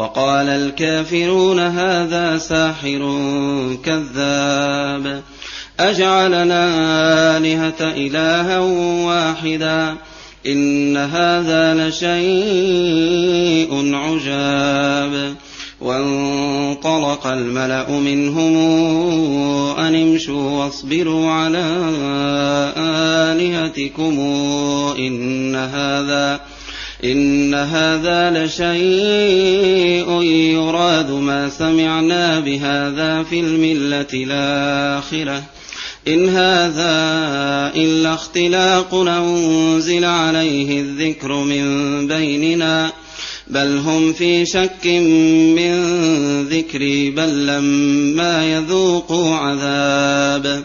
وقال الكافرون هذا ساحر كذاب. أجعلنا آلهة إلها واحدا. إن هذا لشيء عجاب. وانطلق الملأ منهم أن امشوا واصبروا على آلهتكم. إن هذا إن هذا لشيء يراد ما سمعنا بهذا في الملة الآخرة. إن هذا إلا اختلاق أنزل عليه الذكر من بيننا بل هم في شك من ذكري بل لما يذوقوا عذاب.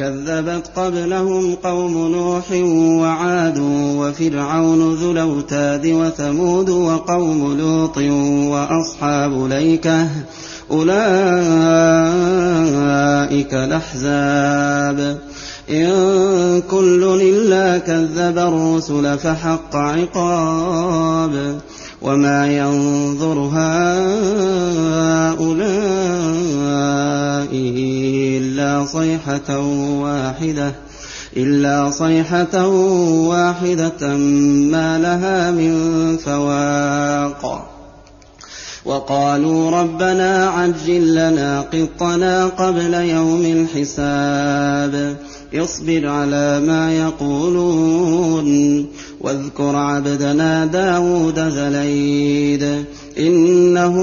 كذبت قبلهم قوم نوح وعاد وفرعون ذو الأوتاد وثمود وقوم لوط وأصحاب ليكة أولئك الأحزاب. إن كل إلا كذب الرسل فحق عقاب. وما ينظر هؤلاء إلا صيحة واحدة إلا صيحة واحدة ما لها من فواق. وقالوا ربنا عجل لنا قطنا قبل يوم الحساب اصبر على ما يقولون. واذكر عبدنا داود ذليد إنه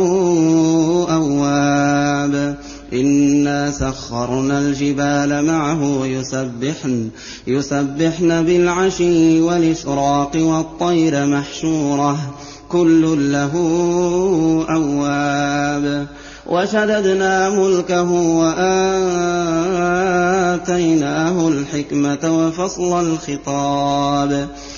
أواب. إنا سخرنا الجبال معه يسبحن يسبحن بالعشي والإشراق والطير محشورة. كل له أواب. وشددنا ملكه وآتيناه الحكمة وفصل الخطاب.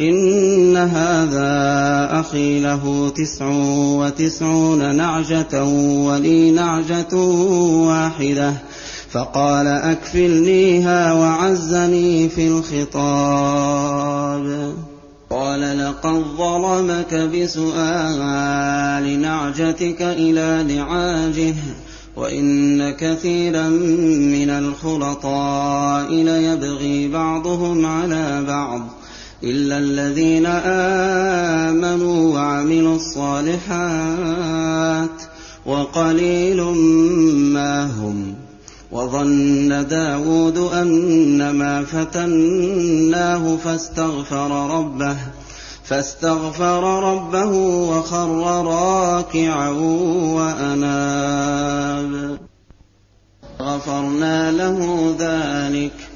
إن هذا أخي له تسع وتسعون نعجة ولي نعجة واحدة. فقال أكفلنيها وعزني في الخطاب. قال لقد ظلمك بسؤال نعجتك إلى نعاجه وإن كثيرا من الخلطاء ليبغي بعضهم على بعض. إلا الذين آمنوا وعملوا الصالحات وقليل ما هم وظن داود أنما فتناه فاستغفر ربه فاستغفر ربه وخر راكعا وأناب. غفرنا له ذلك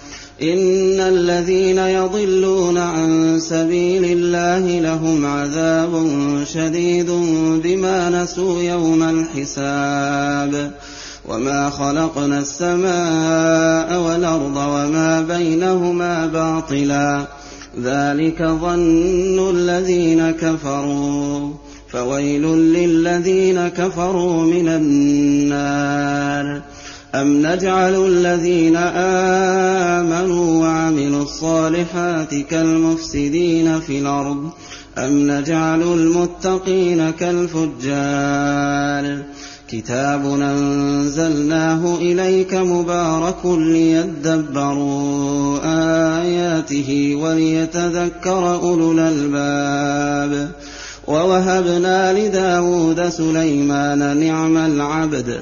إن الذين يضلون عن سبيل الله لهم عذاب شديد بما نسوا يوم الحساب. وما خلقنا السماء والأرض وما بينهما باطلا. ذلك ظن الذين كفروا. فويل للذين كفروا من النار. أم نجعل الذين آمنوا وعملوا الصالحات كالمفسدين في الأرض أم نجعل المتقين كالفجار كتاب أنزلناه إليك مبارك ليدبروا آياته وليتذكر أولو الألباب ووهبنا لداود سليمان نعم العبد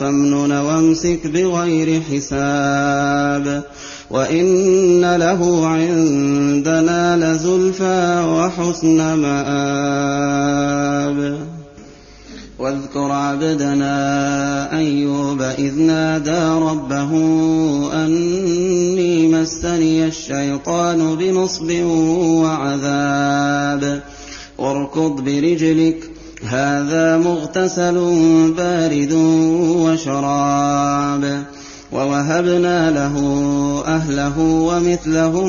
فامنن وامسك بغير حساب وإن له عندنا لزلفى وحسن مآب. واذكر عبدنا أيوب إذ نادى ربه أني مسني الشيطان بنصب وعذاب. واركض برجلك هذا مغتسل بارد وشراب ووهبنا له أهله ومثلهم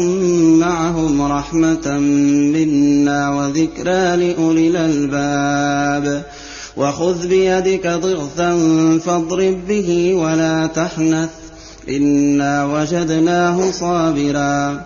معهم رحمة منا وذكرى لأولي الألباب. وخذ بيدك ضغثا فاضرب به ولا تحنث إنا وجدناه صابرا.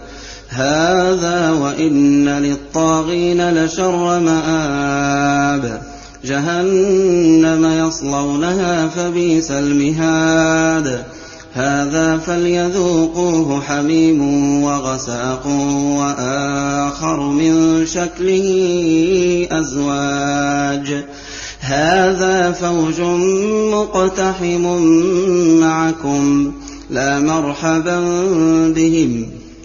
هذا وإن للطاغين لشر مآب. جهنم يصلونها فبئس المهاد. هذا فليذوقوه حميم وغساق وآخر من شكله أزواج. هذا فوج مقتحم معكم لا مرحبا بهم.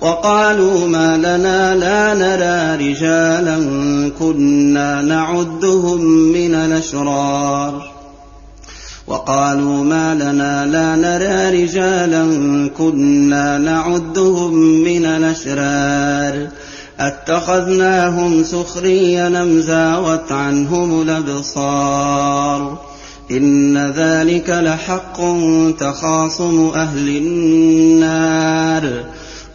وقالوا ما لنا لا نرى رجالا كنا نعدهم من الأشرار. وقالوا ما لنا لا نرى رجالا كنا نعدهم من الأشرار. أتخذناهم سخريا ام زاغت عنهم الأبصار. إن ذلك لحق تخاصم أهل النار.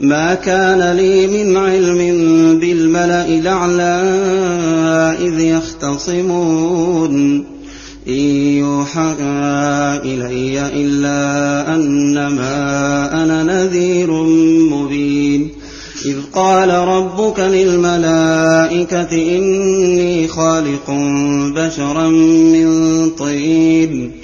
ما كان لي من علم بالملأ الأعلى إذ يختصمون. إن يوحى إلي إلا أنما أنا نذير مبين. إذ قال ربك للملائكة إني خالق بشرا من طين.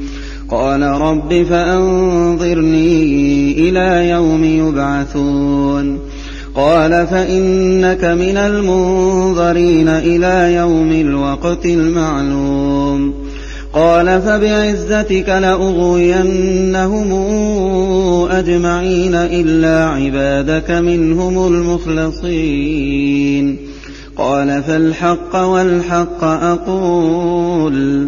قال رب فأنظرني إلى يوم يبعثون. قال فإنك من المنظرين إلى يوم الوقت المعلوم. قال فبعزتك لأغوينهم أجمعين إلا عبادك منهم المخلصين. قال فالحق والحق أقول.